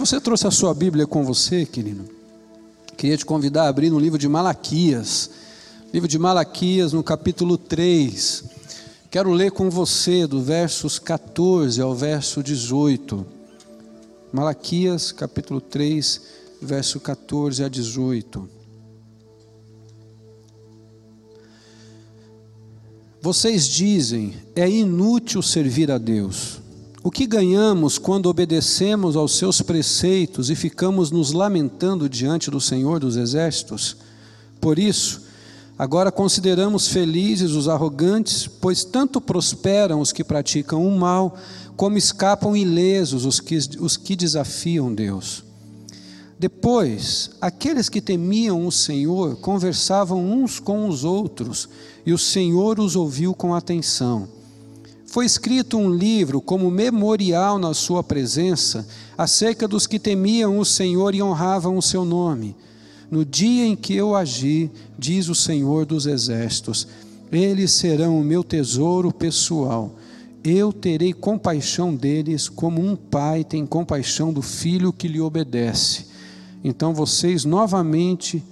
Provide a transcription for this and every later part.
Se você trouxe a sua Bíblia com você, querido, queria te convidar a abrir no livro de Malaquias. Livro de Malaquias, no capítulo 3. Quero ler com você do versos 14 ao verso 18. Malaquias, capítulo 3, verso 14 a 18. Vocês dizem: é inútil servir a Deus. O que ganhamos quando obedecemos aos seus preceitos e ficamos nos lamentando diante do Senhor dos Exércitos? Por isso, agora consideramos felizes os arrogantes, pois tanto prosperam os que praticam o mal, como escapam ilesos os que, os que desafiam Deus. Depois, aqueles que temiam o Senhor conversavam uns com os outros, e o Senhor os ouviu com atenção. Foi escrito um livro como memorial na sua presença acerca dos que temiam o Senhor e honravam o seu nome. No dia em que eu agi, diz o Senhor dos exércitos, eles serão o meu tesouro pessoal. Eu terei compaixão deles, como um pai tem compaixão do filho que lhe obedece. Então vocês novamente,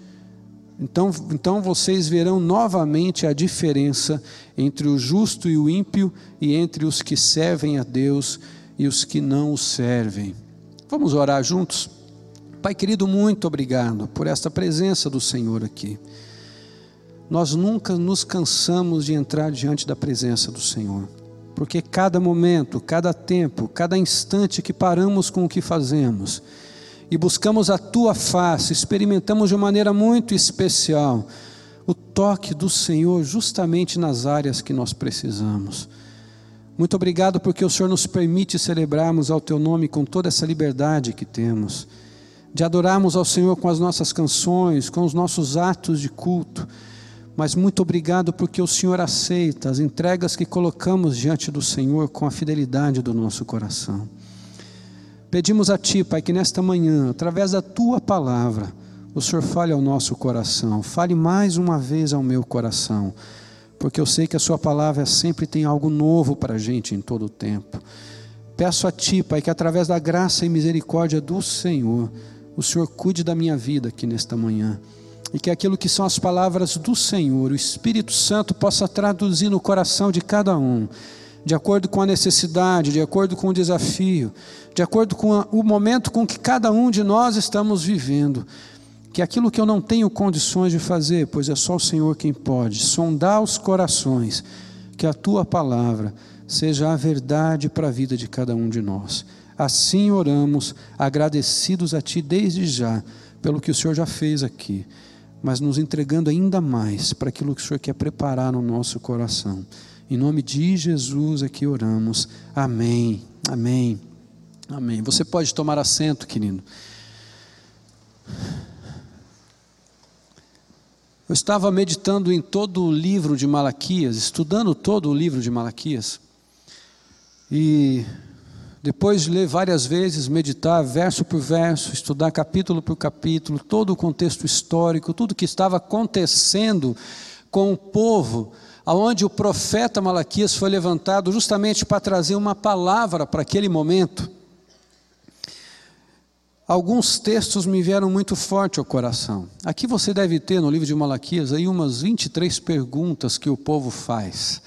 então, então vocês verão novamente a diferença entre o justo e o ímpio e entre os que servem a Deus e os que não o servem. Vamos orar juntos? Pai querido, muito obrigado por esta presença do Senhor aqui. Nós nunca nos cansamos de entrar diante da presença do Senhor, porque cada momento, cada tempo, cada instante que paramos com o que fazemos, e buscamos a tua face, experimentamos de uma maneira muito especial o toque do Senhor justamente nas áreas que nós precisamos. Muito obrigado porque o Senhor nos permite celebrarmos ao teu nome com toda essa liberdade que temos, de adorarmos ao Senhor com as nossas canções, com os nossos atos de culto. Mas muito obrigado porque o Senhor aceita as entregas que colocamos diante do Senhor com a fidelidade do nosso coração. Pedimos a Ti, Pai, que nesta manhã, através da Tua palavra, o Senhor fale ao nosso coração, fale mais uma vez ao meu coração, porque eu sei que a Sua palavra sempre tem algo novo para a gente em todo o tempo. Peço a Ti, Pai, que através da graça e misericórdia do Senhor, o Senhor cuide da minha vida aqui nesta manhã. E que aquilo que são as palavras do Senhor, o Espírito Santo possa traduzir no coração de cada um de acordo com a necessidade, de acordo com o desafio, de acordo com o momento com que cada um de nós estamos vivendo. Que aquilo que eu não tenho condições de fazer, pois é só o Senhor quem pode, sondar os corações, que a tua palavra seja a verdade para a vida de cada um de nós. Assim oramos, agradecidos a Ti desde já, pelo que o Senhor já fez aqui, mas nos entregando ainda mais para aquilo que o Senhor quer preparar no nosso coração. Em nome de Jesus aqui oramos. Amém. Amém. Amém. Você pode tomar assento, querido. Eu estava meditando em todo o livro de Malaquias, estudando todo o livro de Malaquias. E depois de ler várias vezes, meditar verso por verso, estudar capítulo por capítulo, todo o contexto histórico, tudo que estava acontecendo com o povo, aonde o profeta Malaquias foi levantado justamente para trazer uma palavra para aquele momento. Alguns textos me vieram muito forte ao coração. Aqui você deve ter no livro de Malaquias aí umas 23 perguntas que o povo faz.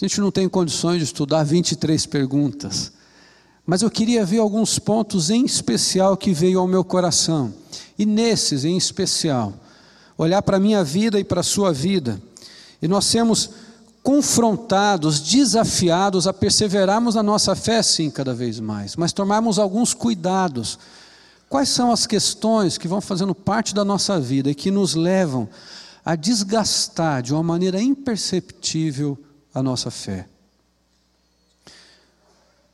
A gente não tem condições de estudar 23 perguntas. Mas eu queria ver alguns pontos em especial que veio ao meu coração. E nesses em especial, olhar para a minha vida e para a sua vida e nós sermos confrontados, desafiados a perseverarmos na nossa fé, sim, cada vez mais, mas tomarmos alguns cuidados. Quais são as questões que vão fazendo parte da nossa vida e que nos levam a desgastar de uma maneira imperceptível a nossa fé?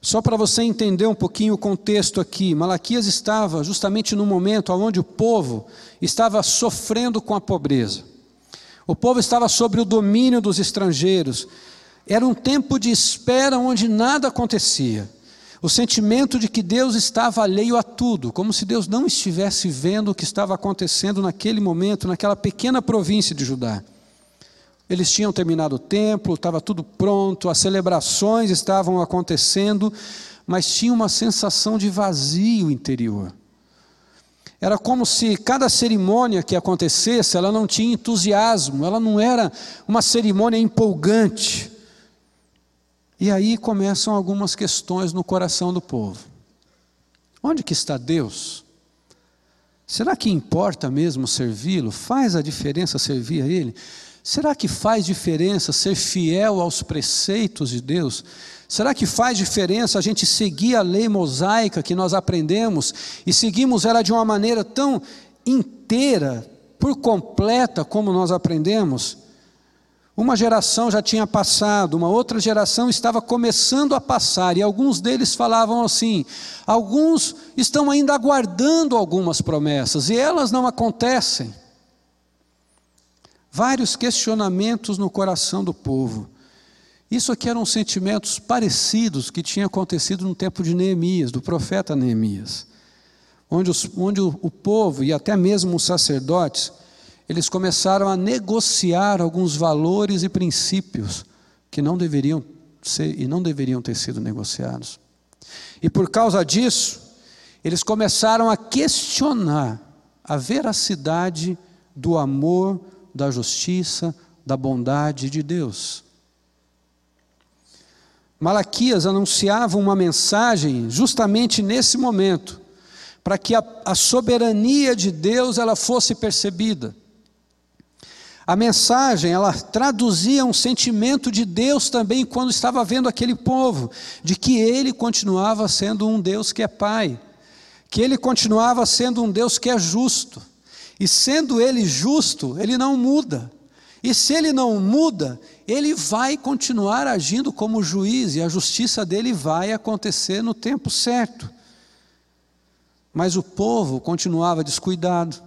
Só para você entender um pouquinho o contexto aqui, Malaquias estava justamente no momento onde o povo estava sofrendo com a pobreza. O povo estava sob o domínio dos estrangeiros. Era um tempo de espera onde nada acontecia. O sentimento de que Deus estava alheio a tudo, como se Deus não estivesse vendo o que estava acontecendo naquele momento, naquela pequena província de Judá. Eles tinham terminado o templo, estava tudo pronto, as celebrações estavam acontecendo, mas tinha uma sensação de vazio interior. Era como se cada cerimônia que acontecesse, ela não tinha entusiasmo, ela não era uma cerimônia empolgante. E aí começam algumas questões no coração do povo. Onde que está Deus? Será que importa mesmo servi-lo? Faz a diferença servir a Ele? Será que faz diferença ser fiel aos preceitos de Deus? Será que faz diferença a gente seguir a lei mosaica que nós aprendemos e seguimos ela de uma maneira tão inteira, por completa, como nós aprendemos? Uma geração já tinha passado, uma outra geração estava começando a passar, e alguns deles falavam assim: alguns estão ainda aguardando algumas promessas, e elas não acontecem. Vários questionamentos no coração do povo. Isso aqui eram sentimentos parecidos que tinham acontecido no tempo de Neemias, do profeta Neemias, onde, os, onde o, o povo e até mesmo os sacerdotes eles começaram a negociar alguns valores e princípios que não deveriam ser e não deveriam ter sido negociados. E por causa disso, eles começaram a questionar a veracidade do amor, da justiça, da bondade de Deus. Malaquias anunciava uma mensagem justamente nesse momento, para que a, a soberania de Deus ela fosse percebida. A mensagem, ela traduzia um sentimento de Deus também quando estava vendo aquele povo, de que ele continuava sendo um Deus que é Pai, que ele continuava sendo um Deus que é justo. E sendo ele justo, ele não muda. E se ele não muda, ele vai continuar agindo como juiz e a justiça dele vai acontecer no tempo certo. Mas o povo continuava descuidado.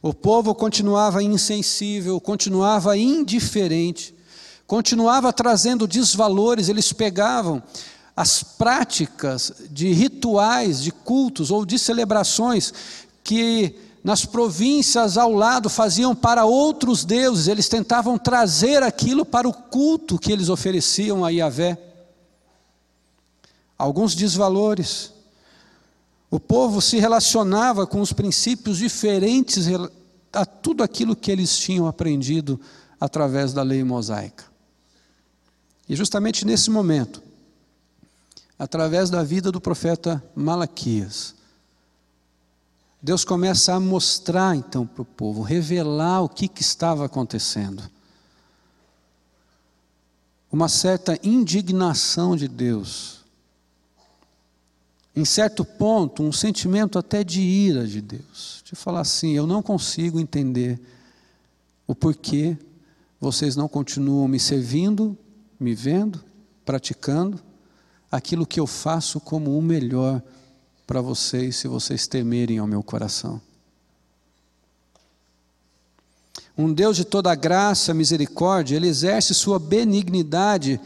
O povo continuava insensível, continuava indiferente, continuava trazendo desvalores, eles pegavam as práticas de rituais, de cultos ou de celebrações que nas províncias ao lado faziam para outros deuses, eles tentavam trazer aquilo para o culto que eles ofereciam a Yahvé. Alguns desvalores, o povo se relacionava com os princípios diferentes a tudo aquilo que eles tinham aprendido através da lei mosaica. E justamente nesse momento, através da vida do profeta Malaquias, Deus começa a mostrar então para o povo, revelar o que, que estava acontecendo. Uma certa indignação de Deus em certo ponto, um sentimento até de ira de Deus, de falar assim: eu não consigo entender o porquê vocês não continuam me servindo, me vendo, praticando aquilo que eu faço como o melhor para vocês, se vocês temerem ao meu coração. Um Deus de toda graça, misericórdia, Ele exerce sua benignidade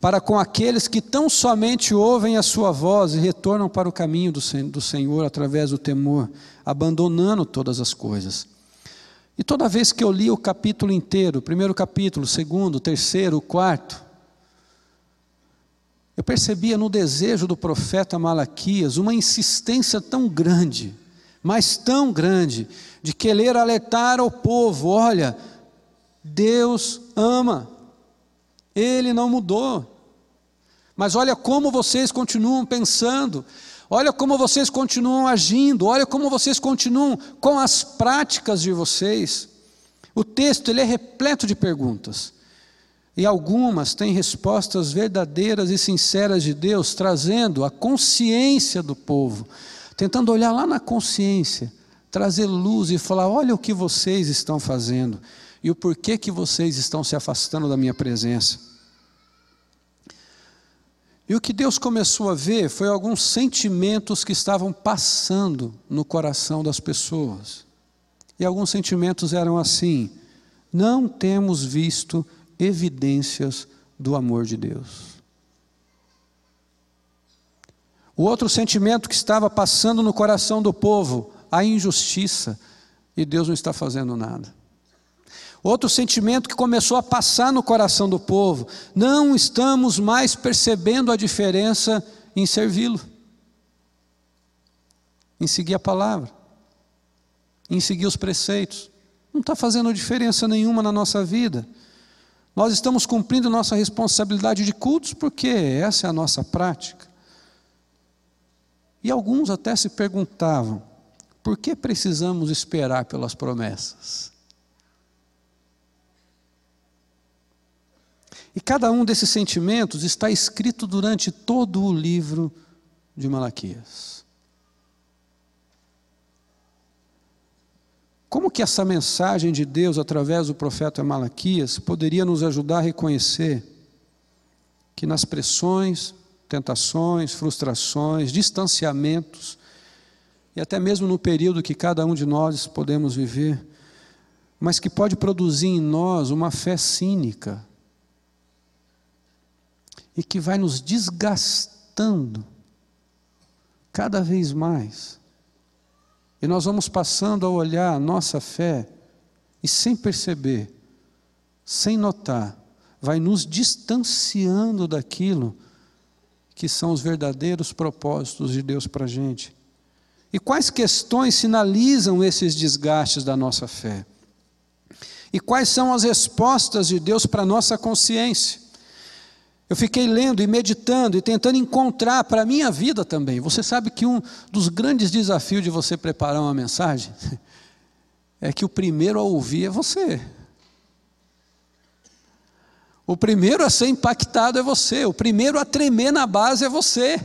para com aqueles que tão somente ouvem a sua voz e retornam para o caminho do Senhor através do temor, abandonando todas as coisas. E toda vez que eu li o capítulo inteiro, primeiro capítulo, segundo, terceiro, quarto, eu percebia no desejo do profeta Malaquias uma insistência tão grande, mas tão grande, de querer alertar ao povo: olha, Deus ama, Ele não mudou, mas olha como vocês continuam pensando, olha como vocês continuam agindo, olha como vocês continuam com as práticas de vocês. O texto ele é repleto de perguntas. E algumas têm respostas verdadeiras e sinceras de Deus, trazendo a consciência do povo, tentando olhar lá na consciência, trazer luz e falar: olha o que vocês estão fazendo e o porquê que vocês estão se afastando da minha presença. E o que Deus começou a ver foi alguns sentimentos que estavam passando no coração das pessoas. E alguns sentimentos eram assim: não temos visto evidências do amor de Deus. O outro sentimento que estava passando no coração do povo, a injustiça, e Deus não está fazendo nada. Outro sentimento que começou a passar no coração do povo: não estamos mais percebendo a diferença em servi-lo, em seguir a palavra, em seguir os preceitos. Não está fazendo diferença nenhuma na nossa vida. Nós estamos cumprindo nossa responsabilidade de cultos porque essa é a nossa prática. E alguns até se perguntavam: por que precisamos esperar pelas promessas? E cada um desses sentimentos está escrito durante todo o livro de Malaquias. Como que essa mensagem de Deus através do profeta Malaquias poderia nos ajudar a reconhecer que nas pressões, tentações, frustrações, distanciamentos, e até mesmo no período que cada um de nós podemos viver, mas que pode produzir em nós uma fé cínica, e que vai nos desgastando cada vez mais. E nós vamos passando a olhar a nossa fé e sem perceber, sem notar, vai nos distanciando daquilo que são os verdadeiros propósitos de Deus para a gente. E quais questões sinalizam esses desgastes da nossa fé? E quais são as respostas de Deus para a nossa consciência? Eu fiquei lendo e meditando e tentando encontrar para a minha vida também. Você sabe que um dos grandes desafios de você preparar uma mensagem é que o primeiro a ouvir é você. O primeiro a ser impactado é você, o primeiro a tremer na base é você.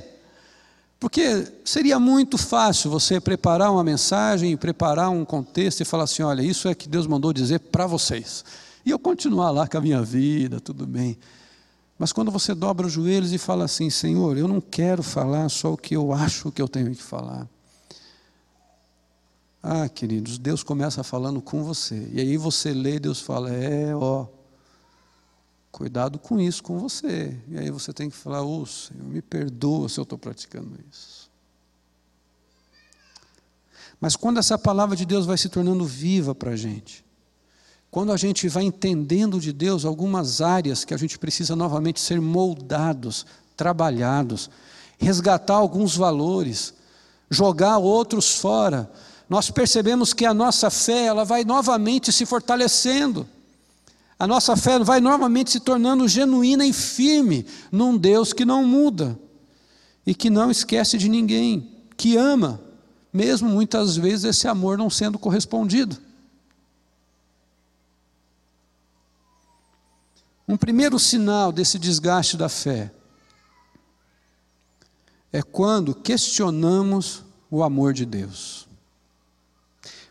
Porque seria muito fácil você preparar uma mensagem, preparar um contexto e falar assim: olha, isso é que Deus mandou dizer para vocês. E eu continuar lá com a minha vida, tudo bem. Mas quando você dobra os joelhos e fala assim: Senhor, eu não quero falar só o que eu acho que eu tenho que falar. Ah, queridos, Deus começa falando com você. E aí você lê e Deus fala: É, ó, cuidado com isso com você. E aí você tem que falar: Ô oh, Senhor, me perdoa se eu estou praticando isso. Mas quando essa palavra de Deus vai se tornando viva para a gente, quando a gente vai entendendo de Deus algumas áreas que a gente precisa novamente ser moldados, trabalhados, resgatar alguns valores, jogar outros fora, nós percebemos que a nossa fé ela vai novamente se fortalecendo. A nossa fé vai novamente se tornando genuína e firme num Deus que não muda e que não esquece de ninguém, que ama, mesmo muitas vezes esse amor não sendo correspondido. Um primeiro sinal desse desgaste da fé é quando questionamos o amor de Deus.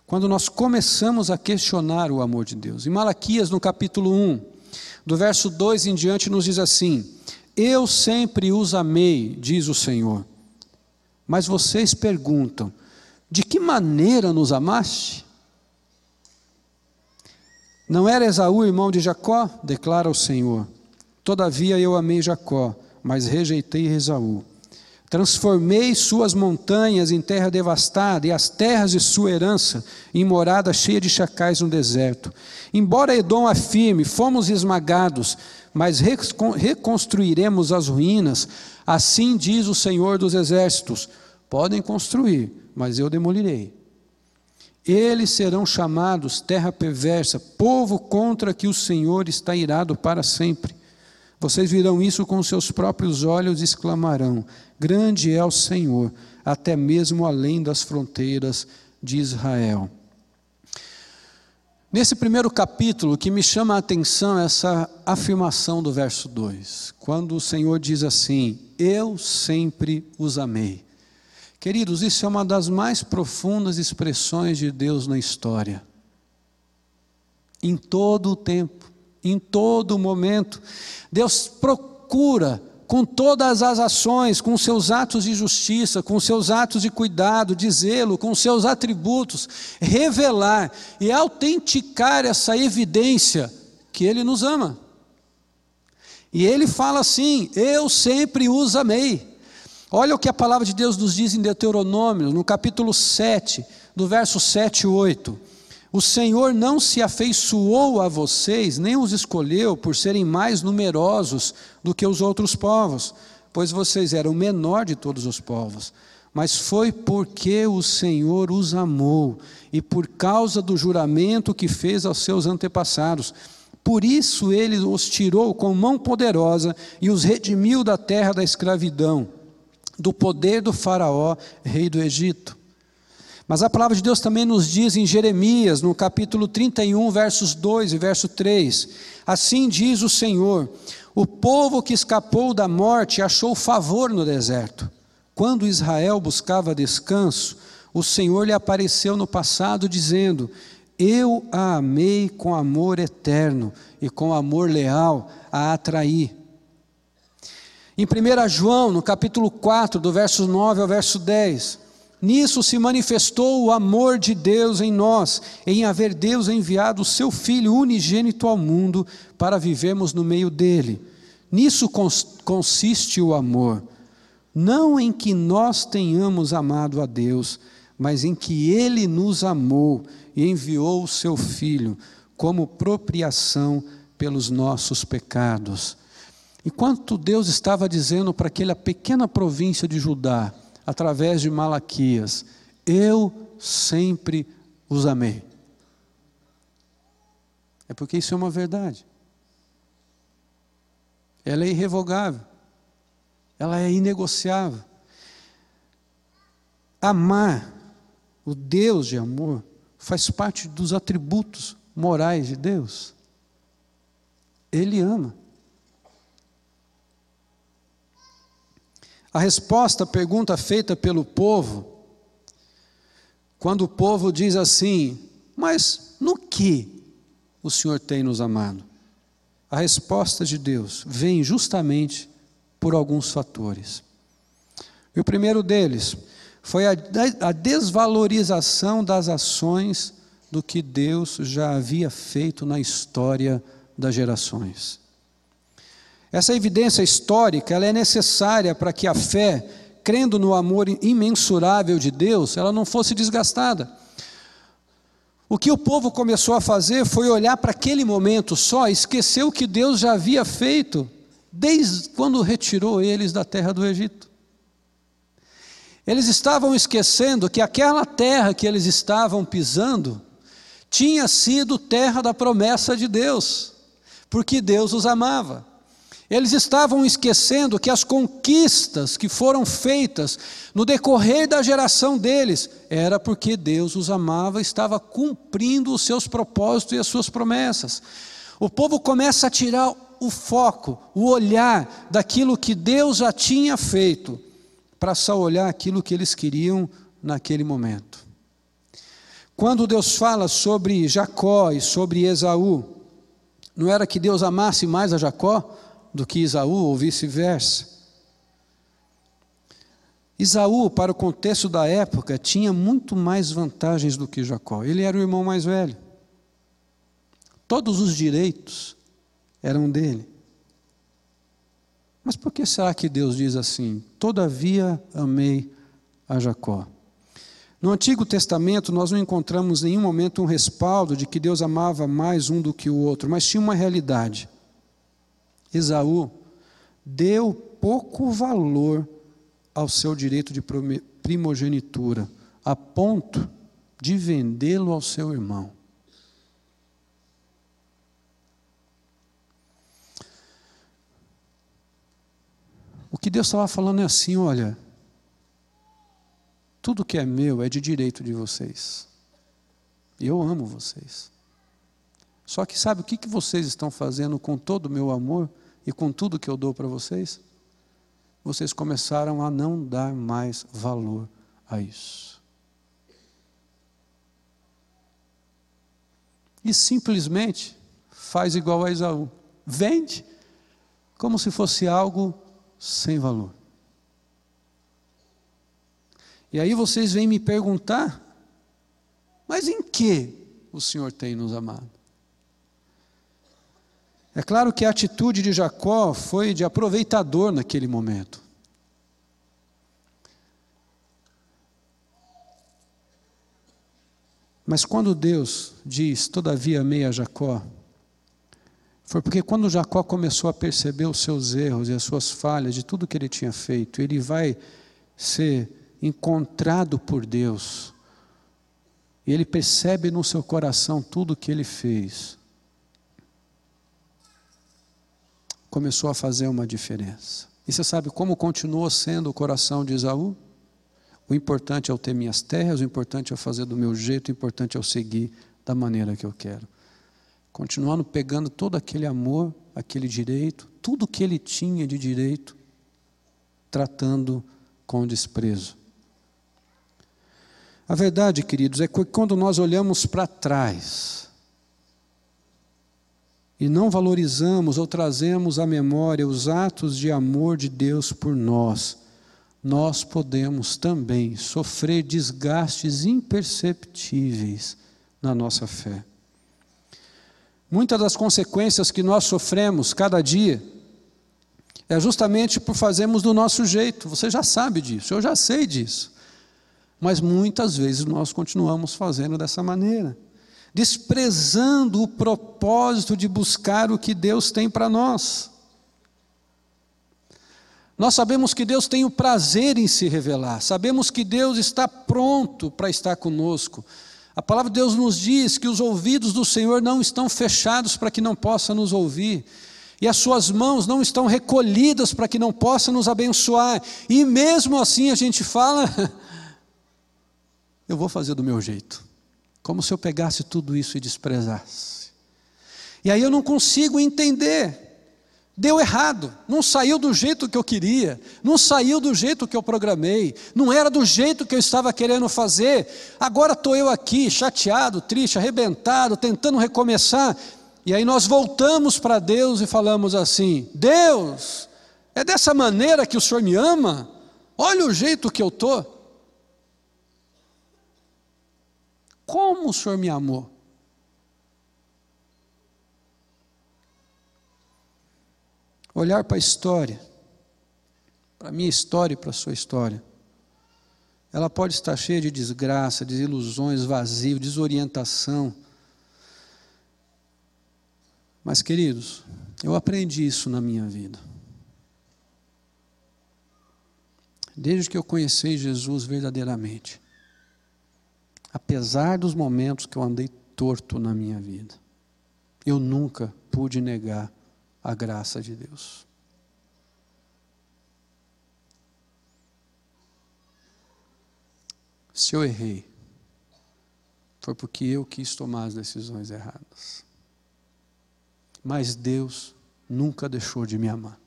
Quando nós começamos a questionar o amor de Deus. Em Malaquias, no capítulo 1, do verso 2 em diante, nos diz assim: Eu sempre os amei, diz o Senhor. Mas vocês perguntam: De que maneira nos amaste? Não era Esaú irmão de Jacó? Declara o Senhor. Todavia eu amei Jacó, mas rejeitei Esaú. Transformei suas montanhas em terra devastada e as terras de sua herança em morada cheia de chacais no deserto. Embora Edom afirme, fomos esmagados, mas reconstruiremos as ruínas, assim diz o Senhor dos exércitos. Podem construir, mas eu demolirei. Eles serão chamados terra perversa, povo contra que o Senhor está irado para sempre. Vocês virão isso com seus próprios olhos e exclamarão: Grande é o Senhor, até mesmo além das fronteiras de Israel. Nesse primeiro capítulo, que me chama a atenção essa afirmação do verso 2, quando o Senhor diz assim: Eu sempre os amei. Queridos, isso é uma das mais profundas expressões de Deus na história. Em todo o tempo, em todo o momento, Deus procura com todas as ações, com seus atos de justiça, com seus atos de cuidado, de zelo, com seus atributos, revelar e autenticar essa evidência que Ele nos ama. E Ele fala assim: Eu sempre os amei. Olha o que a palavra de Deus nos diz em Deuteronômio, no capítulo 7, do verso 7 e 8. O Senhor não se afeiçoou a vocês, nem os escolheu por serem mais numerosos do que os outros povos, pois vocês eram o menor de todos os povos. Mas foi porque o Senhor os amou e por causa do juramento que fez aos seus antepassados. Por isso ele os tirou com mão poderosa e os redimiu da terra da escravidão, do poder do Faraó, rei do Egito. Mas a palavra de Deus também nos diz em Jeremias, no capítulo 31, versos 2 e verso 3: Assim diz o Senhor: O povo que escapou da morte achou favor no deserto. Quando Israel buscava descanso, o Senhor lhe apareceu no passado, dizendo: Eu a amei com amor eterno e com amor leal a atraí. Em 1 João, no capítulo 4, do verso 9 ao verso 10, Nisso se manifestou o amor de Deus em nós, em haver Deus enviado o seu Filho unigênito ao mundo para vivermos no meio dele. Nisso consiste o amor, não em que nós tenhamos amado a Deus, mas em que ele nos amou e enviou o seu Filho como propriação pelos nossos pecados. Enquanto Deus estava dizendo para aquela pequena província de Judá, através de Malaquias: Eu sempre os amei. É porque isso é uma verdade. Ela é irrevogável. Ela é inegociável. Amar o Deus de amor faz parte dos atributos morais de Deus. Ele ama. A resposta à pergunta feita pelo povo, quando o povo diz assim: Mas no que o Senhor tem nos amado? A resposta de Deus vem justamente por alguns fatores. E o primeiro deles foi a, desvalorização das ações do que Deus já havia feito na história das gerações. Essa evidência histórica ela é necessária para que a fé, crendo no amor imensurável de Deus, ela não fosse desgastada. O que o povo começou a fazer foi olhar para aquele momento só, esquecer o que Deus já havia feito desde quando retirou eles da terra do Egito. Eles estavam esquecendo que aquela terra que eles estavam pisando tinha sido terra da promessa de Deus, porque Deus os amava. Eles estavam esquecendo que as conquistas que foram feitas no decorrer da geração deles era porque Deus os amava, estava cumprindo os seus propósitos e as suas promessas. O povo começa a tirar o foco, o olhar daquilo que Deus já tinha feito, para só olhar aquilo que eles queriam naquele momento. Quando Deus fala sobre Jacó e sobre Esaú, não era que Deus amasse mais a Jacó? Do que Isaú ou vice-versa. Isaú, para o contexto da época, tinha muito mais vantagens do que Jacó. Ele era o irmão mais velho. Todos os direitos eram dele. Mas por que será que Deus diz assim? Todavia amei a Jacó. No Antigo Testamento, nós não encontramos em nenhum momento um respaldo de que Deus amava mais um do que o outro, mas tinha uma realidade. Esaú deu pouco valor ao seu direito de primogenitura, a ponto de vendê-lo ao seu irmão. O que Deus estava falando é assim: olha, tudo que é meu é de direito de vocês. Eu amo vocês. Só que sabe o que vocês estão fazendo com todo o meu amor e com tudo que eu dou para vocês? Vocês começaram a não dar mais valor a isso. E simplesmente faz igual a Esaú. Vende como se fosse algo sem valor. E aí vocês vêm me perguntar, mas em que o Senhor tem nos amado? É claro que a atitude de Jacó foi de aproveitador naquele momento. Mas quando Deus diz, todavia amei a Jacó, Foi porque quando Jacó começou a perceber os seus erros e as suas falhas de tudo que ele tinha feito, ele vai ser encontrado por Deus. E ele percebe no seu coração tudo o que ele fez. Começou a fazer uma diferença. E você sabe como continuou sendo o coração de Esaú? O importante é eu ter minhas terras, o importante é fazer do meu jeito, o importante é eu seguir da maneira que eu quero. Continuando pegando todo aquele amor, aquele direito, tudo que ele tinha de direito, tratando com desprezo. A verdade, queridos, é que quando nós olhamos para trás e não valorizamos ou trazemos à memória os atos de amor de Deus por nós, nós podemos também sofrer desgastes imperceptíveis na nossa fé. Muitas das consequências que nós sofremos cada dia é justamente por fazermos do nosso jeito. Você já sabe disso, eu já sei disso. Mas muitas vezes nós continuamos fazendo dessa maneira, desprezando o propósito de buscar o que Deus tem para nós. Nós sabemos que Deus tem o prazer em se revelar, sabemos que Deus está pronto para estar conosco. A palavra de Deus nos diz que os ouvidos do Senhor não estão fechados para que não possa nos ouvir, e as suas mãos não estão recolhidas para que não possa nos abençoar, e mesmo assim a gente fala, eu vou fazer do meu jeito, como se eu pegasse tudo isso e desprezasse. E aí eu não consigo entender Deu errado, não saiu do jeito que eu queria, não saiu do jeito que eu programei, não era do jeito que eu estava querendo fazer. Agora estou eu aqui, chateado, triste, arrebentado, tentando recomeçar. E aí nós voltamos para Deus e falamos assim: Deus, é dessa maneira que o Senhor me ama? Olha o jeito que eu estou. Como o Senhor me amou? olhar para a história, para a minha história e para a sua história, ela pode estar cheia de desgraça, desilusões, vazio, desorientação. Mas, queridos, eu aprendi isso na minha vida. Desde que eu conheci Jesus verdadeiramente. Apesar dos momentos que eu andei torto na minha vida, eu nunca pude negar a graça de Deus. Se eu errei, foi porque eu quis tomar as decisões erradas. Mas Deus nunca deixou de me amar.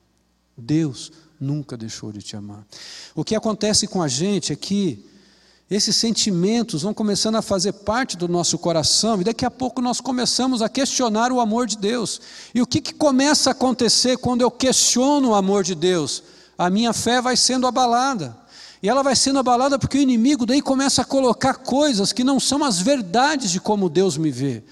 Deus nunca deixou de te amar. O que acontece com a gente é que esses sentimentos vão começando a fazer parte do nosso coração e daqui a pouco nós começamos a questionar o amor de Deus. E o que, que começa a acontecer quando eu questiono o amor de Deus? A minha fé vai sendo abalada. E ela vai sendo abalada porque o inimigo daí começa a colocar coisas que não são as verdades de como Deus me vê.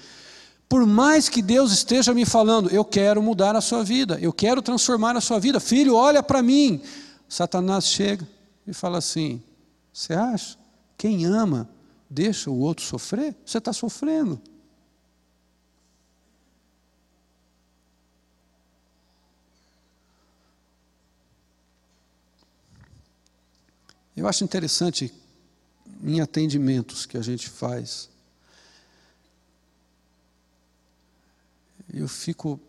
Por mais que Deus esteja me falando, eu quero mudar a sua vida, eu quero transformar a sua vida, filho, olha para mim. Satanás chega e fala assim: Você acha? Quem ama, deixa o outro sofrer, você está sofrendo. Eu acho interessante em atendimentos que a gente faz. Eu fico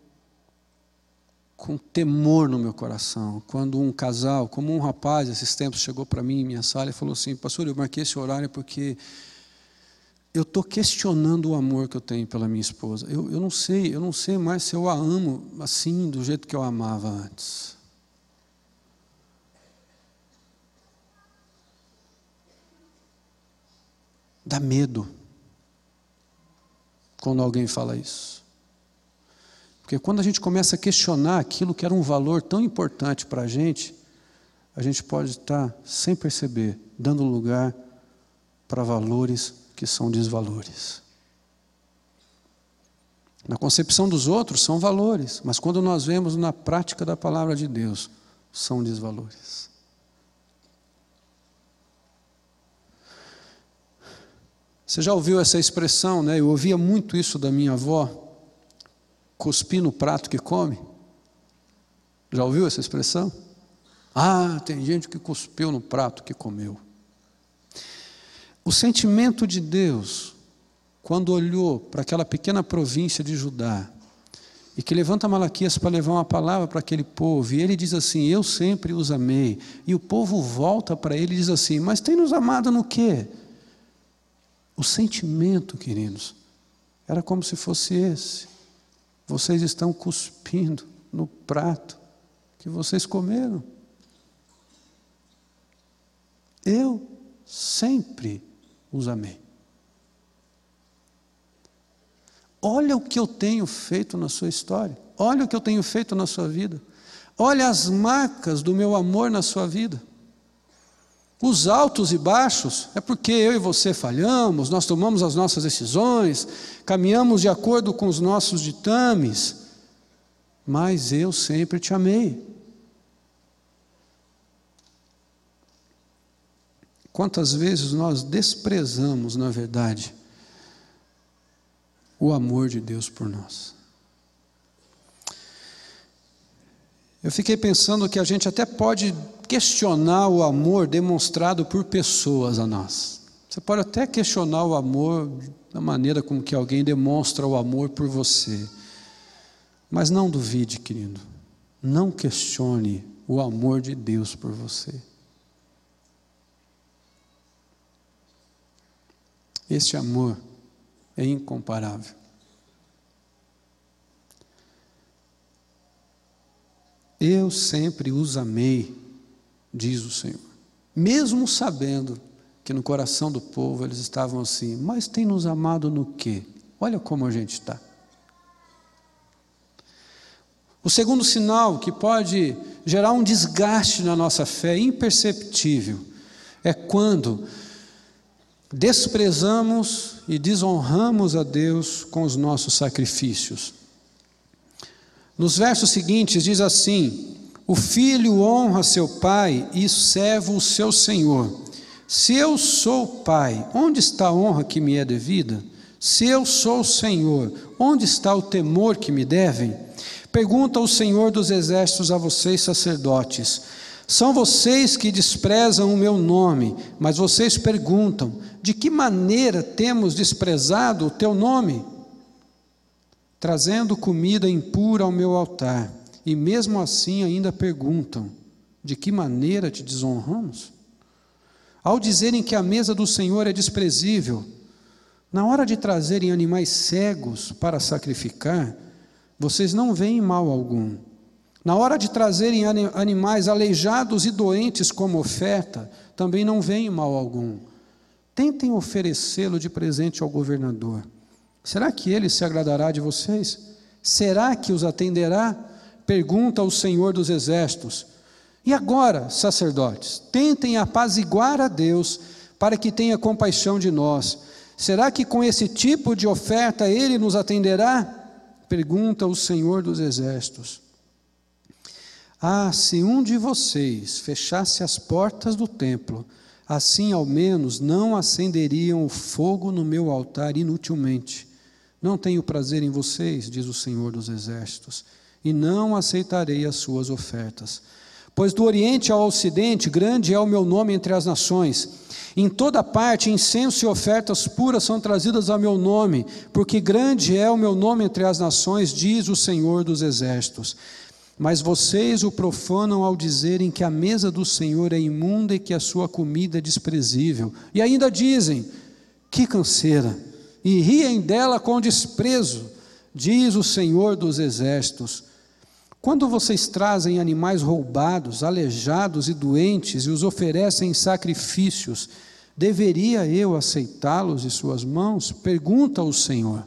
com temor no meu coração. Quando um casal, como um rapaz, esses tempos chegou para mim em minha sala e falou assim: Pastor, eu marquei esse horário porque eu estou questionando o amor que eu tenho pela minha esposa. Eu, eu não sei, eu não sei mais se eu a amo assim, do jeito que eu amava antes. Dá medo quando alguém fala isso. Porque quando a gente começa a questionar aquilo que era um valor tão importante para a gente, a gente pode estar, sem perceber, dando lugar para valores que são desvalores. Na concepção dos outros são valores, mas quando nós vemos na prática da palavra de Deus, são desvalores. Você já ouviu essa expressão, né? Eu ouvia muito isso da minha avó cuspir no prato que come? Já ouviu essa expressão? Ah, tem gente que cuspiu no prato que comeu. O sentimento de Deus, quando olhou para aquela pequena província de Judá, e que levanta Malaquias para levar uma palavra para aquele povo, e ele diz assim: Eu sempre os amei. E o povo volta para ele e diz assim: Mas tem nos amado no quê? O sentimento, queridos, era como se fosse esse. Vocês estão cuspindo no prato que vocês comeram. Eu sempre os amei. Olha o que eu tenho feito na sua história. Olha o que eu tenho feito na sua vida. Olha as marcas do meu amor na sua vida. Os altos e baixos é porque eu e você falhamos, nós tomamos as nossas decisões, caminhamos de acordo com os nossos ditames, mas eu sempre te amei. Quantas vezes nós desprezamos, na verdade, o amor de Deus por nós. Eu fiquei pensando que a gente até pode questionar o amor demonstrado por pessoas a nós. Você pode até questionar o amor da maneira como que alguém demonstra o amor por você. Mas não duvide, querido. Não questione o amor de Deus por você. Este amor é incomparável. Eu sempre os amei, diz o Senhor, mesmo sabendo que no coração do povo eles estavam assim, mas tem nos amado no quê? Olha como a gente está. O segundo sinal que pode gerar um desgaste na nossa fé imperceptível é quando desprezamos e desonramos a Deus com os nossos sacrifícios. Nos versos seguintes diz assim: O filho honra seu pai e servo o seu senhor. Se eu sou pai, onde está a honra que me é devida? Se eu sou senhor, onde está o temor que me devem? Pergunta o Senhor dos exércitos a vocês, sacerdotes. São vocês que desprezam o meu nome, mas vocês perguntam: de que maneira temos desprezado o teu nome? Trazendo comida impura ao meu altar, e mesmo assim ainda perguntam: de que maneira te desonramos? Ao dizerem que a mesa do Senhor é desprezível, na hora de trazerem animais cegos para sacrificar, vocês não veem mal algum. Na hora de trazerem animais aleijados e doentes como oferta, também não veem mal algum. Tentem oferecê-lo de presente ao governador. Será que ele se agradará de vocês? Será que os atenderá? Pergunta o Senhor dos Exércitos. E agora, sacerdotes, tentem apaziguar a Deus para que tenha compaixão de nós. Será que com esse tipo de oferta ele nos atenderá? Pergunta o Senhor dos Exércitos. Ah, se um de vocês fechasse as portas do templo, assim ao menos não acenderiam o fogo no meu altar inutilmente. Não tenho prazer em vocês, diz o Senhor dos Exércitos, e não aceitarei as suas ofertas. Pois do Oriente ao Ocidente, grande é o meu nome entre as nações. Em toda parte, incenso e ofertas puras são trazidas ao meu nome, porque grande é o meu nome entre as nações, diz o Senhor dos Exércitos. Mas vocês o profanam ao dizerem que a mesa do Senhor é imunda e que a sua comida é desprezível. E ainda dizem: que canseira! E riem dela com desprezo, diz o Senhor dos Exércitos. Quando vocês trazem animais roubados, aleijados e doentes e os oferecem em sacrifícios, deveria eu aceitá-los de suas mãos? Pergunta o Senhor.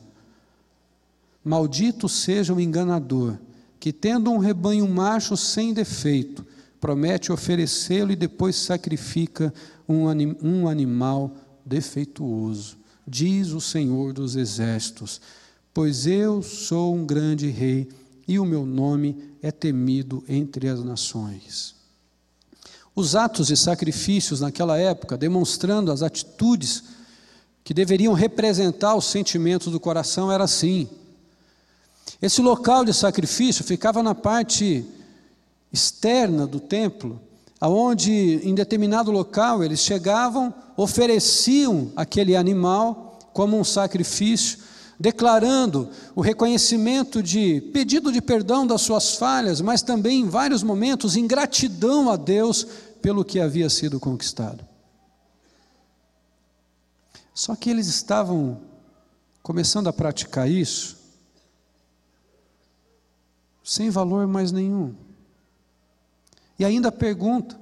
Maldito seja o enganador que, tendo um rebanho macho sem defeito, promete oferecê-lo e depois sacrifica um, anim, um animal defeituoso. Diz o Senhor dos Exércitos: Pois eu sou um grande rei e o meu nome é temido entre as nações. Os atos e sacrifícios naquela época, demonstrando as atitudes que deveriam representar os sentimentos do coração, era assim. Esse local de sacrifício ficava na parte externa do templo, aonde em determinado local eles chegavam, ofereciam aquele animal como um sacrifício, declarando o reconhecimento de pedido de perdão das suas falhas, mas também em vários momentos ingratidão a Deus pelo que havia sido conquistado. Só que eles estavam começando a praticar isso sem valor mais nenhum. E ainda pergunta: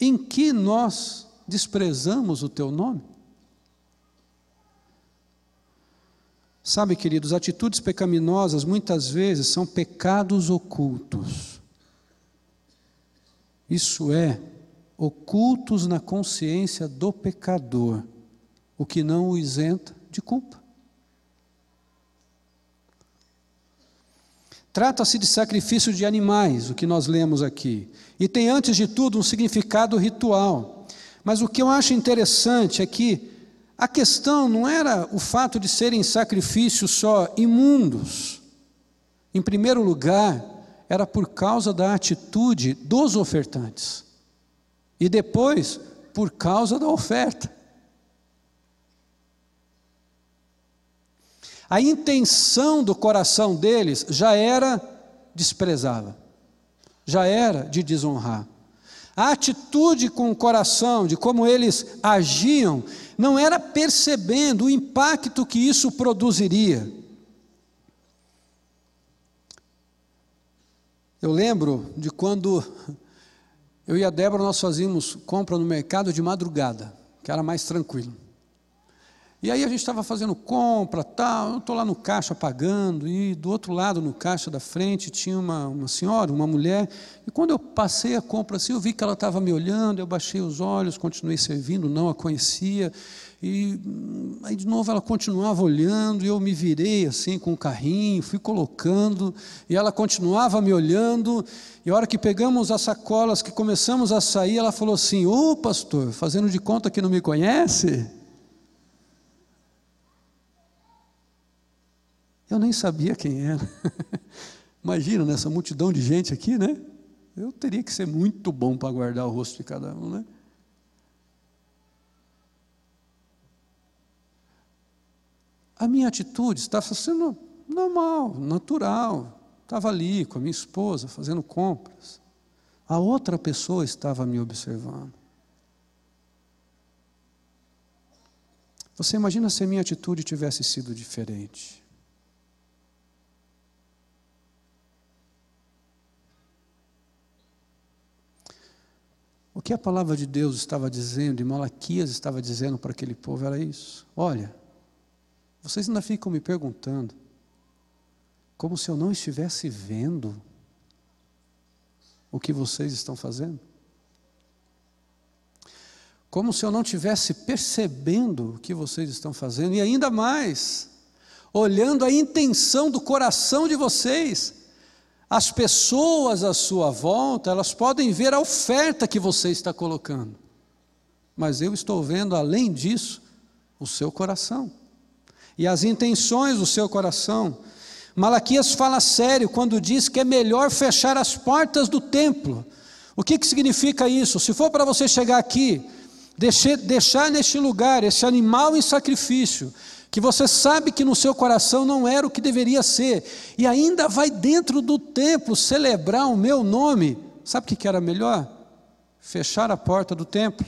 em que nós desprezamos o teu nome? Sabe, queridos, atitudes pecaminosas muitas vezes são pecados ocultos. Isso é, ocultos na consciência do pecador, o que não o isenta de culpa. Trata-se de sacrifício de animais, o que nós lemos aqui, e tem antes de tudo um significado ritual. Mas o que eu acho interessante é que a questão não era o fato de serem sacrifícios só imundos. Em primeiro lugar, era por causa da atitude dos ofertantes. E depois, por causa da oferta. A intenção do coração deles já era desprezada, já era de desonrar. A atitude com o coração, de como eles agiam, não era percebendo o impacto que isso produziria. Eu lembro de quando eu e a Débora nós fazíamos compra no mercado de madrugada, que era mais tranquilo. E aí a gente estava fazendo compra, tal, eu estou lá no caixa pagando, e do outro lado, no caixa da frente, tinha uma, uma senhora, uma mulher, e quando eu passei a compra assim, eu vi que ela estava me olhando, eu baixei os olhos, continuei servindo, não a conhecia, e hum, aí de novo ela continuava olhando, e eu me virei assim com o carrinho, fui colocando, e ela continuava me olhando, e a hora que pegamos as sacolas, que começamos a sair, ela falou assim, ô pastor, fazendo de conta que não me conhece? Eu nem sabia quem era. Imagina nessa multidão de gente aqui, né? Eu teria que ser muito bom para guardar o rosto de cada um, né? A minha atitude estava sendo normal, natural. Estava ali com a minha esposa fazendo compras. A outra pessoa estava me observando. Você imagina se a minha atitude tivesse sido diferente? O que a palavra de Deus estava dizendo, e Malaquias estava dizendo para aquele povo era isso: olha, vocês ainda ficam me perguntando, como se eu não estivesse vendo o que vocês estão fazendo. Como se eu não estivesse percebendo o que vocês estão fazendo, e ainda mais, olhando a intenção do coração de vocês, as pessoas à sua volta, elas podem ver a oferta que você está colocando. Mas eu estou vendo, além disso, o seu coração. E as intenções do seu coração. Malaquias fala sério quando diz que é melhor fechar as portas do templo. O que, que significa isso? Se for para você chegar aqui, deixar, deixar neste lugar esse animal em sacrifício, que você sabe que no seu coração não era o que deveria ser, e ainda vai dentro do templo celebrar o meu nome, sabe o que era melhor? Fechar a porta do templo,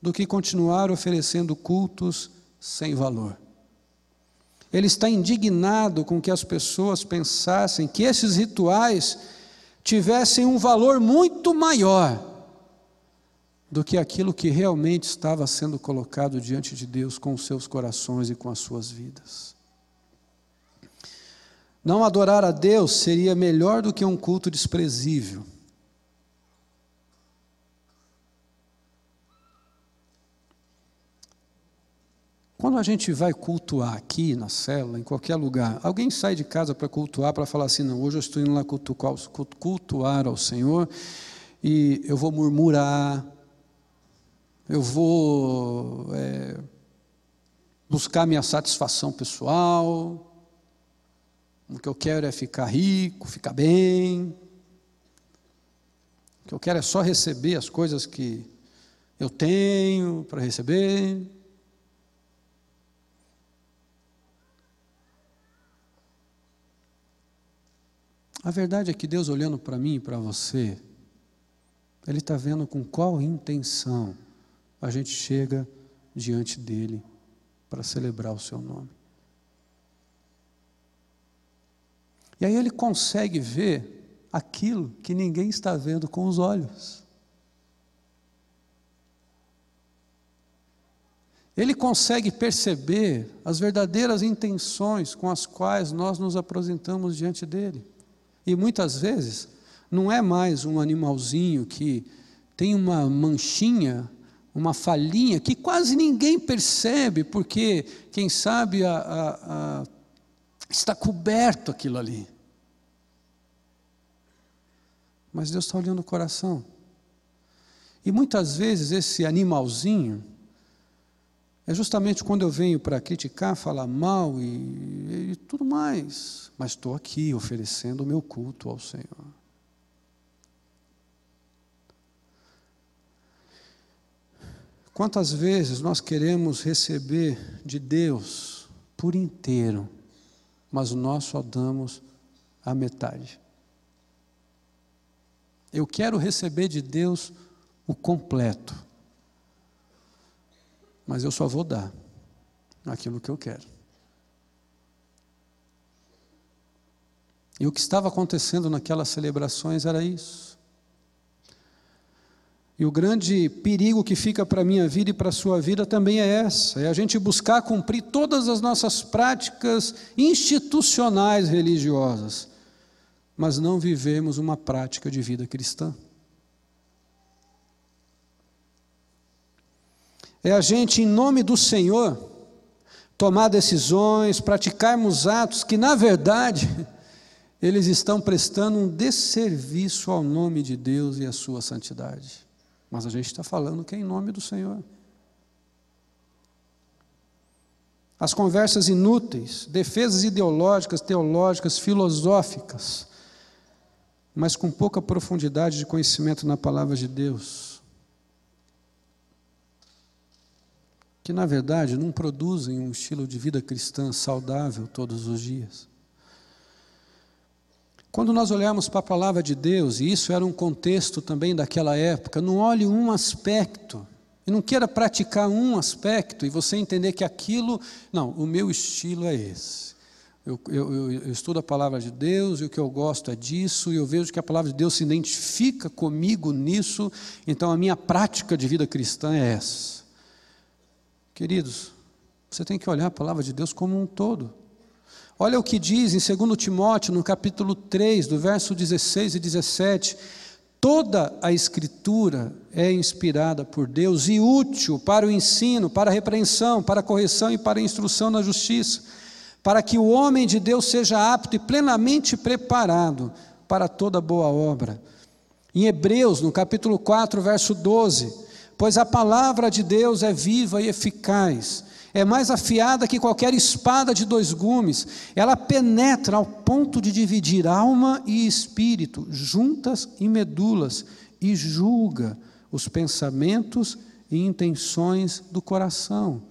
do que continuar oferecendo cultos sem valor. Ele está indignado com que as pessoas pensassem que esses rituais tivessem um valor muito maior do que aquilo que realmente estava sendo colocado diante de Deus com os seus corações e com as suas vidas. Não adorar a Deus seria melhor do que um culto desprezível. Quando a gente vai cultuar aqui na célula, em qualquer lugar, alguém sai de casa para cultuar, para falar assim: não, hoje eu estou indo lá cultuar ao Senhor e eu vou murmurar, eu vou é, buscar minha satisfação pessoal. O que eu quero é ficar rico, ficar bem. O que eu quero é só receber as coisas que eu tenho para receber. A verdade é que Deus olhando para mim e para você, Ele está vendo com qual intenção a gente chega diante dEle para celebrar o Seu nome. E aí Ele consegue ver aquilo que ninguém está vendo com os olhos. Ele consegue perceber as verdadeiras intenções com as quais nós nos apresentamos diante dele. E muitas vezes não é mais um animalzinho que tem uma manchinha, uma falhinha que quase ninguém percebe, porque, quem sabe, a, a, a, está coberto aquilo ali. Mas Deus está olhando o coração. E muitas vezes esse animalzinho é justamente quando eu venho para criticar, falar mal e, e tudo mais mas estou aqui oferecendo o meu culto ao Senhor. Quantas vezes nós queremos receber de Deus por inteiro, mas nós só damos a metade. Eu quero receber de Deus o completo, mas eu só vou dar aquilo que eu quero. E o que estava acontecendo naquelas celebrações era isso. E o grande perigo que fica para a minha vida e para a sua vida também é essa: é a gente buscar cumprir todas as nossas práticas institucionais religiosas, mas não vivemos uma prática de vida cristã. É a gente, em nome do Senhor, tomar decisões, praticarmos atos que, na verdade, eles estão prestando um desserviço ao nome de Deus e à sua santidade. Mas a gente está falando que é em nome do Senhor. As conversas inúteis, defesas ideológicas, teológicas, filosóficas, mas com pouca profundidade de conhecimento na palavra de Deus, que na verdade não produzem um estilo de vida cristã saudável todos os dias. Quando nós olhamos para a palavra de Deus, e isso era um contexto também daquela época, não olhe um aspecto, e não queira praticar um aspecto e você entender que aquilo, não, o meu estilo é esse. Eu, eu, eu, estudo a palavra de Deus e o que eu gosto é disso, e eu vejo que a palavra de Deus se identifica comigo nisso, então a minha prática de vida cristã é essa. Queridos, você tem que olhar a palavra de Deus como um todo. Olha o que diz em 2 Timóteo, no capítulo 3, do verso 16 e 17. Toda a Escritura é inspirada por Deus e útil para o ensino, para a repreensão, para a correção e para a instrução na justiça, para que o homem de Deus seja apto e plenamente preparado para toda boa obra. Em Hebreus, no capítulo 4, verso 12: Pois a palavra de Deus é viva e eficaz é mais afiada que qualquer espada de dois gumes. Ela penetra ao ponto de dividir alma e espírito, juntas e medulas, e julga os pensamentos e intenções do coração.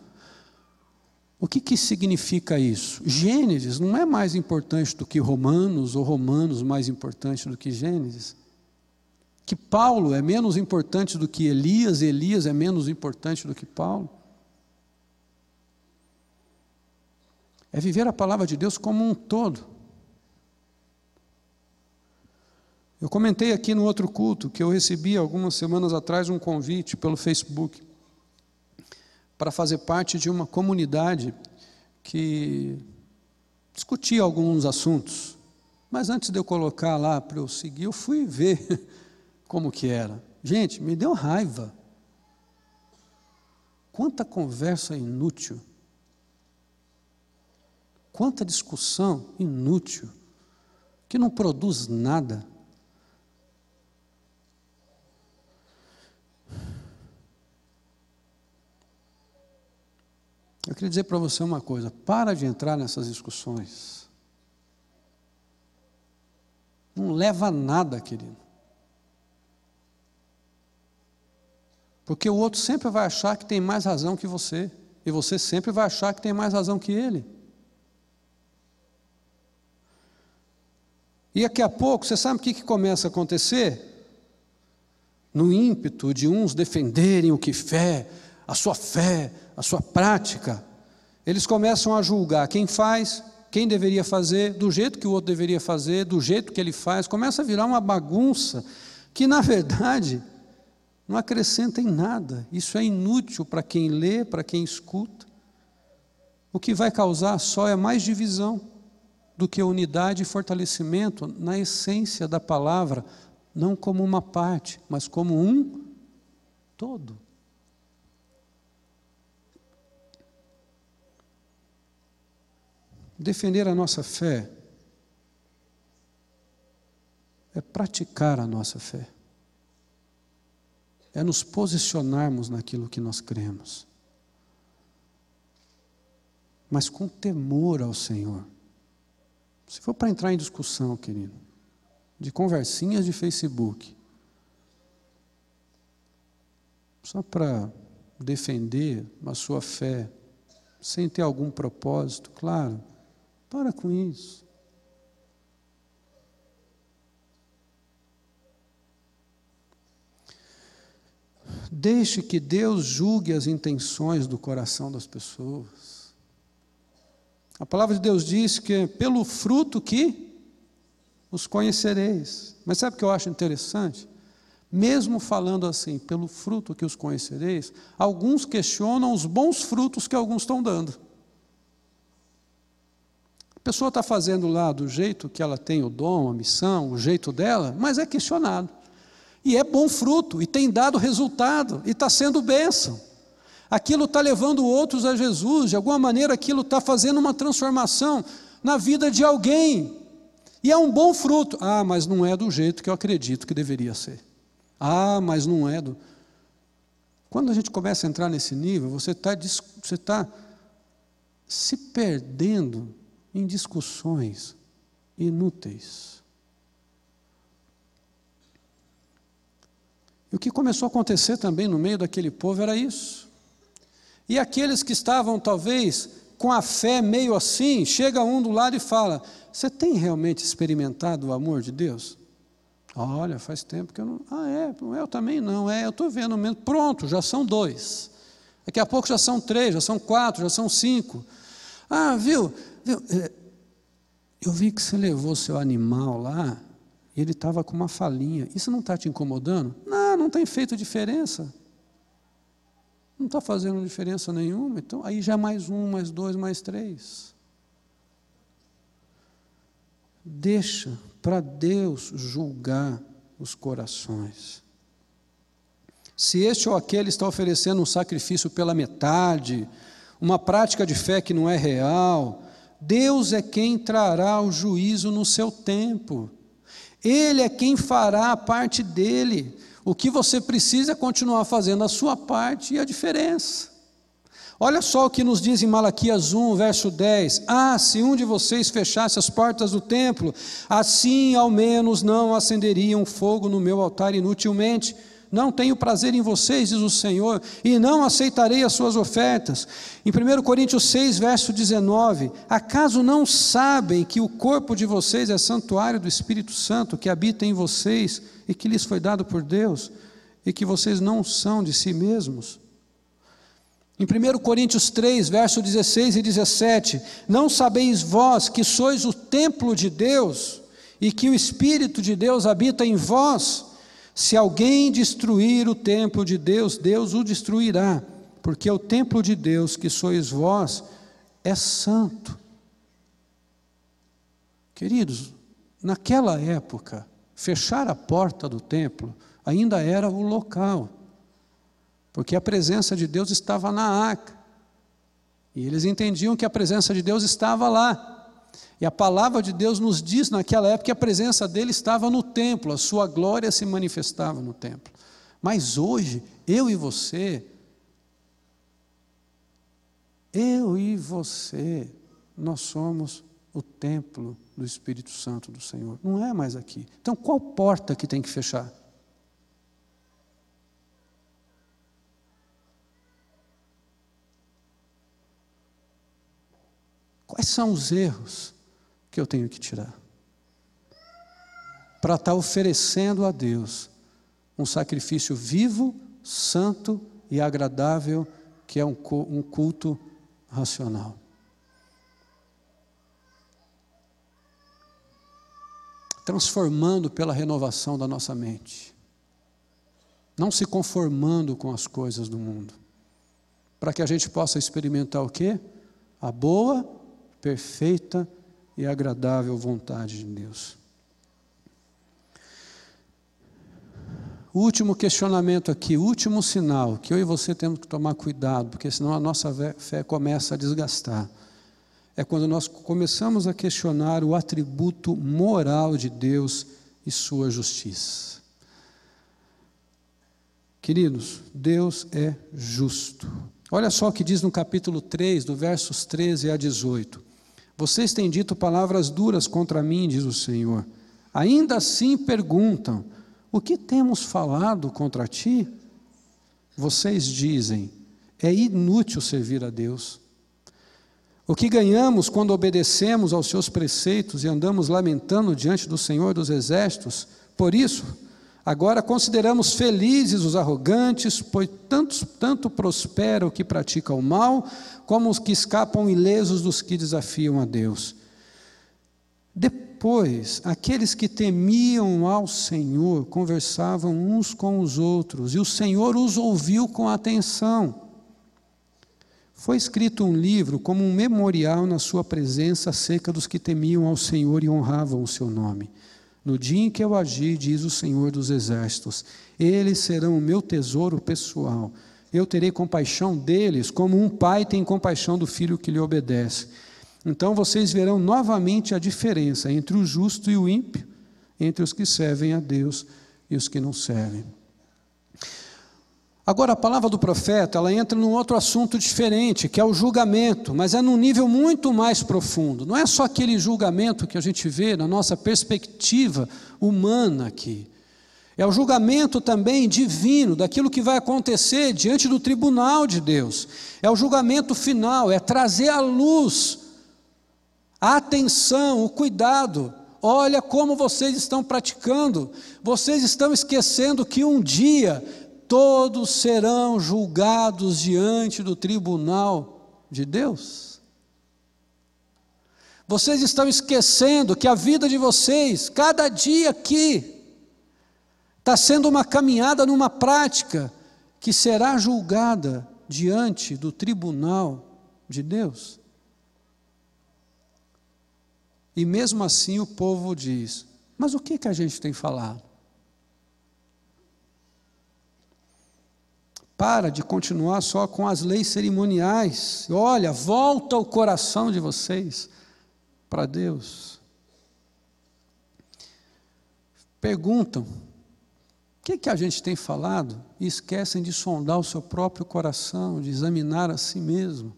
O que, que significa isso? Gênesis não é mais importante do que Romanos, ou Romanos mais importante do que Gênesis. Que Paulo é menos importante do que Elias, Elias é menos importante do que Paulo. É viver a palavra de Deus como um todo. Eu comentei aqui no outro culto que eu recebi algumas semanas atrás um convite pelo Facebook para fazer parte de uma comunidade que discutia alguns assuntos. Mas antes de eu colocar lá para eu seguir, eu fui ver como que era. Gente, me deu raiva. Quanta conversa inútil. Quanta discussão inútil, que não produz nada. Eu queria dizer para você uma coisa: para de entrar nessas discussões. Não leva a nada, querido. Porque o outro sempre vai achar que tem mais razão que você. E você sempre vai achar que tem mais razão que ele. E daqui a pouco, você sabe o que, que começa a acontecer? No ímpeto de uns defenderem o que fé, a sua fé, a sua prática, eles começam a julgar quem faz, quem deveria fazer, do jeito que o outro deveria fazer, do jeito que ele faz, começa a virar uma bagunça que, na verdade, não acrescenta em nada. Isso é inútil para quem lê, para quem escuta. O que vai causar só é mais divisão do que unidade e fortalecimento na essência da palavra, não como uma parte, mas como um todo. Defender a nossa fé é praticar a nossa fé, é nos posicionarmos naquilo que nós cremos, mas com temor ao Senhor. Se for para entrar em discussão, querido, de conversinhas de Facebook, só para defender a sua fé, sem ter algum propósito, claro, para com isso. Deixe que Deus julgue as intenções do coração das pessoas. A palavra de Deus diz que pelo fruto que os conhecereis. Mas sabe o que eu acho interessante? Mesmo falando assim, pelo fruto que os conhecereis, alguns questionam os bons frutos que alguns estão dando. A pessoa está fazendo lá do jeito que ela tem o dom, a missão, o jeito dela, mas é questionado. E é bom fruto, e tem dado resultado, e está sendo bênção aquilo está levando outros a Jesus, de alguma maneira aquilo está fazendo uma transformação na vida de alguém. E é um bom fruto. Ah, mas não é do jeito que eu acredito que deveria ser. Ah, mas não é do. Quando a gente começa a entrar nesse nível, você está você tá se perdendo em discussões inúteis. E o que começou a acontecer também no meio daquele povo era isso. E aqueles que estavam, talvez, com a fé meio assim, chega um do lado e fala: Você tem realmente experimentado o amor de Deus? Olha, faz tempo que eu não. Ah, é, eu também não. É, eu estou vendo mesmo. Pronto, já são dois. Daqui a pouco já são três, já são quatro, já são cinco. Ah, viu? viu? É, eu vi que você levou seu animal lá e ele estava com uma falinha. Isso não está te incomodando? Não, não tem feito diferença. Não está fazendo diferença nenhuma, então aí já mais um, mais dois, mais três. Deixa para Deus julgar os corações. Se este ou aquele está oferecendo um sacrifício pela metade, uma prática de fé que não é real, Deus é quem trará o juízo no seu tempo. Ele é quem fará a parte dele. O que você precisa é continuar fazendo a sua parte e a diferença. Olha só o que nos diz em Malaquias 1, verso 10: Ah, se um de vocês fechasse as portas do templo, assim ao menos não acenderiam fogo no meu altar inutilmente. Não tenho prazer em vocês, diz o Senhor, e não aceitarei as suas ofertas. Em 1 Coríntios 6, verso 19: Acaso não sabem que o corpo de vocês é santuário do Espírito Santo que habita em vocês e que lhes foi dado por Deus, e que vocês não são de si mesmos? Em 1 Coríntios 3, verso 16 e 17: Não sabeis vós que sois o templo de Deus e que o Espírito de Deus habita em vós? Se alguém destruir o templo de Deus, Deus o destruirá, porque o templo de Deus, que sois vós, é santo. Queridos, naquela época, fechar a porta do templo ainda era o local, porque a presença de Deus estava na arca, e eles entendiam que a presença de Deus estava lá. E a palavra de Deus nos diz naquela época que a presença dele estava no templo, a sua glória se manifestava no templo. Mas hoje, eu e você, eu e você, nós somos o templo do Espírito Santo do Senhor. Não é mais aqui. Então, qual porta que tem que fechar? Quais são os erros que eu tenho que tirar? Para estar oferecendo a Deus um sacrifício vivo, santo e agradável, que é um culto racional. Transformando pela renovação da nossa mente, não se conformando com as coisas do mundo, para que a gente possa experimentar o quê? A boa, perfeita e agradável vontade de Deus. O último questionamento aqui, o último sinal, que eu e você temos que tomar cuidado, porque senão a nossa fé começa a desgastar. É quando nós começamos a questionar o atributo moral de Deus e sua justiça. Queridos, Deus é justo. Olha só o que diz no capítulo 3, do versos 13 a 18. Vocês têm dito palavras duras contra mim, diz o Senhor. Ainda assim perguntam: o que temos falado contra ti? Vocês dizem: é inútil servir a Deus. O que ganhamos quando obedecemos aos seus preceitos e andamos lamentando diante do Senhor dos Exércitos? Por isso, agora consideramos felizes os arrogantes, pois tanto, tanto prospera o que pratica o mal, como os que escapam ilesos dos que desafiam a Deus. Depois, Pois aqueles que temiam ao Senhor conversavam uns com os outros, e o Senhor os ouviu com atenção. Foi escrito um livro como um memorial na sua presença acerca dos que temiam ao Senhor e honravam o seu nome. No dia em que eu agi, diz o Senhor dos Exércitos, eles serão o meu tesouro pessoal. Eu terei compaixão deles, como um pai tem compaixão do filho que lhe obedece. Então vocês verão novamente a diferença entre o justo e o ímpio, entre os que servem a Deus e os que não servem. Agora, a palavra do profeta, ela entra num outro assunto diferente, que é o julgamento, mas é num nível muito mais profundo. Não é só aquele julgamento que a gente vê na nossa perspectiva humana aqui. É o julgamento também divino daquilo que vai acontecer diante do tribunal de Deus. É o julgamento final, é trazer à luz a atenção, o cuidado. Olha como vocês estão praticando. Vocês estão esquecendo que um dia todos serão julgados diante do tribunal de Deus. Vocês estão esquecendo que a vida de vocês, cada dia aqui, está sendo uma caminhada numa prática que será julgada diante do tribunal de Deus. E mesmo assim o povo diz: Mas o que, que a gente tem falado? Para de continuar só com as leis cerimoniais. Olha, volta o coração de vocês para Deus. Perguntam: o que, que a gente tem falado? E esquecem de sondar o seu próprio coração, de examinar a si mesmo.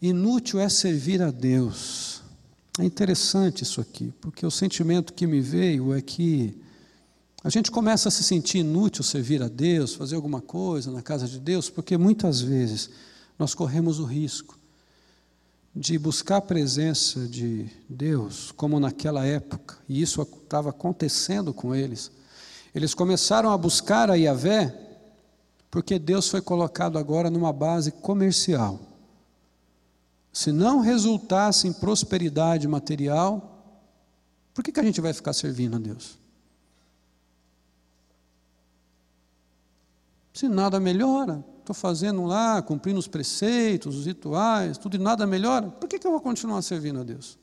Inútil é servir a Deus. É interessante isso aqui, porque o sentimento que me veio é que a gente começa a se sentir inútil servir a Deus, fazer alguma coisa na casa de Deus, porque muitas vezes nós corremos o risco de buscar a presença de Deus, como naquela época, e isso estava acontecendo com eles. Eles começaram a buscar a Yahvé, porque Deus foi colocado agora numa base comercial se não resultasse em prosperidade material, por que, que a gente vai ficar servindo a Deus? Se nada melhora, estou fazendo lá, cumprindo os preceitos, os rituais, tudo e nada melhora, por que, que eu vou continuar servindo a Deus?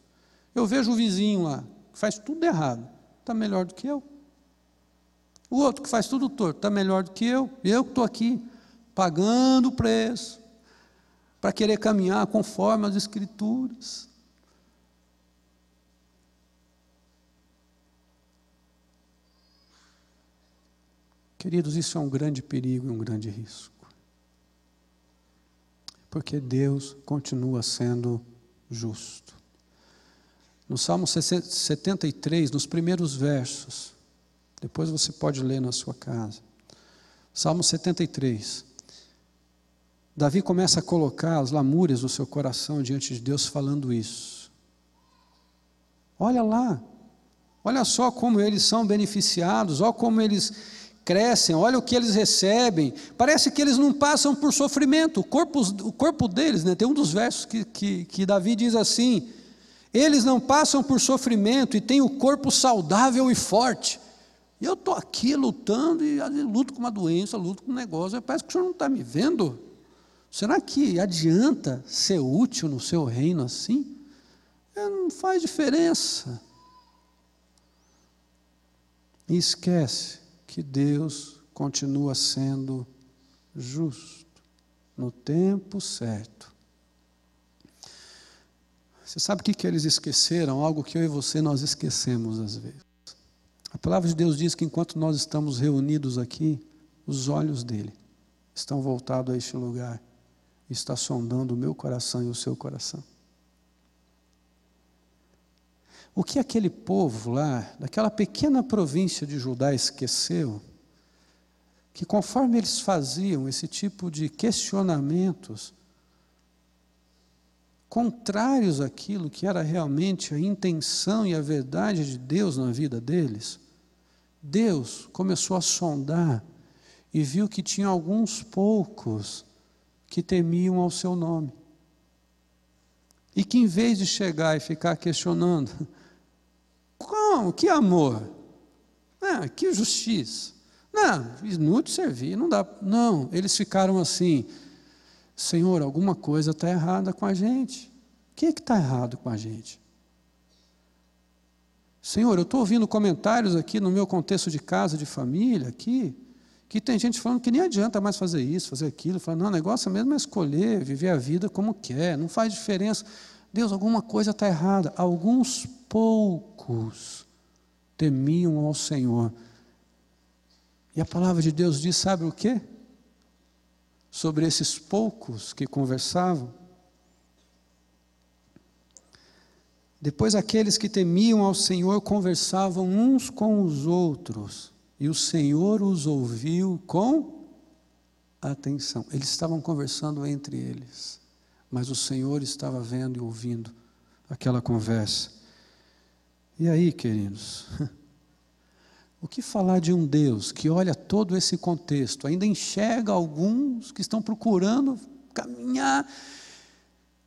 Eu vejo o vizinho lá, que faz tudo errado, está melhor do que eu. O outro que faz tudo torto, está melhor do que eu. E eu que estou aqui, pagando o preço, para querer caminhar conforme as Escrituras. Queridos, isso é um grande perigo e um grande risco. Porque Deus continua sendo justo. No Salmo 73, nos primeiros versos, depois você pode ler na sua casa. Salmo 73. Davi começa a colocar as lamúrias do seu coração diante de Deus, falando isso. Olha lá, olha só como eles são beneficiados, olha como eles crescem, olha o que eles recebem. Parece que eles não passam por sofrimento. O corpo, o corpo deles, né, tem um dos versos que, que, que Davi diz assim: eles não passam por sofrimento e têm o corpo saudável e forte. E eu estou aqui lutando e luto com uma doença, luto com um negócio. Parece que o senhor não está me vendo. Será que adianta ser útil no seu reino assim? É, não faz diferença. E esquece que Deus continua sendo justo no tempo certo. Você sabe o que, que eles esqueceram? Algo que eu e você nós esquecemos às vezes. A palavra de Deus diz que enquanto nós estamos reunidos aqui, os olhos dele estão voltados a este lugar, está sondando o meu coração e o seu coração. O que aquele povo lá, daquela pequena província de Judá, esqueceu, que conforme eles faziam esse tipo de questionamentos, contrários àquilo que era realmente a intenção e a verdade de Deus na vida deles, Deus começou a sondar e viu que tinha alguns poucos que temiam ao seu nome. E que em vez de chegar e ficar questionando, como? Que amor? Ah, que justiça? Não, inútil servir, não dá. Não, eles ficaram assim, Senhor, alguma coisa está errada com a gente. O que está errado com a gente? Senhor, eu estou ouvindo comentários aqui no meu contexto de casa, de família, aqui, que tem gente falando que nem adianta mais fazer isso, fazer aquilo, falando, não, o negócio mesmo é escolher, viver a vida como quer, não faz diferença. Deus, alguma coisa está errada. Alguns poucos temiam ao Senhor. E a palavra de Deus diz: sabe o que? sobre esses poucos que conversavam. Depois, aqueles que temiam ao Senhor conversavam uns com os outros, e o Senhor os ouviu com atenção. Eles estavam conversando entre eles, mas o Senhor estava vendo e ouvindo aquela conversa. E aí, queridos? O que falar de um Deus que olha todo esse contexto, ainda enxerga alguns que estão procurando caminhar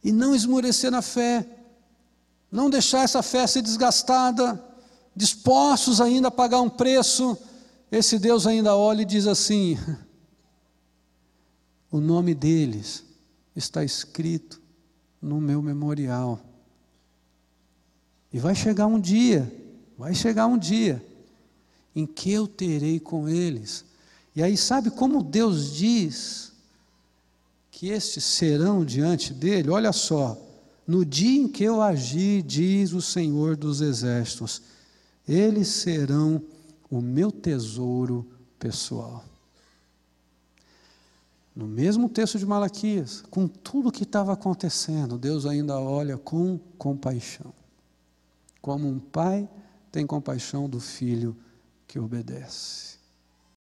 e não esmorecer na fé, não deixar essa fé ser desgastada, dispostos ainda a pagar um preço, esse Deus ainda olha e diz assim: o nome deles está escrito no meu memorial. E vai chegar um dia, vai chegar um dia em que eu terei com eles. E aí, sabe como Deus diz que estes serão diante dele? Olha só, no dia em que eu agir, diz o Senhor dos Exércitos, eles serão o meu tesouro pessoal. No mesmo texto de Malaquias, com tudo o que estava acontecendo, Deus ainda olha com compaixão. Como um pai tem compaixão do filho que obedece.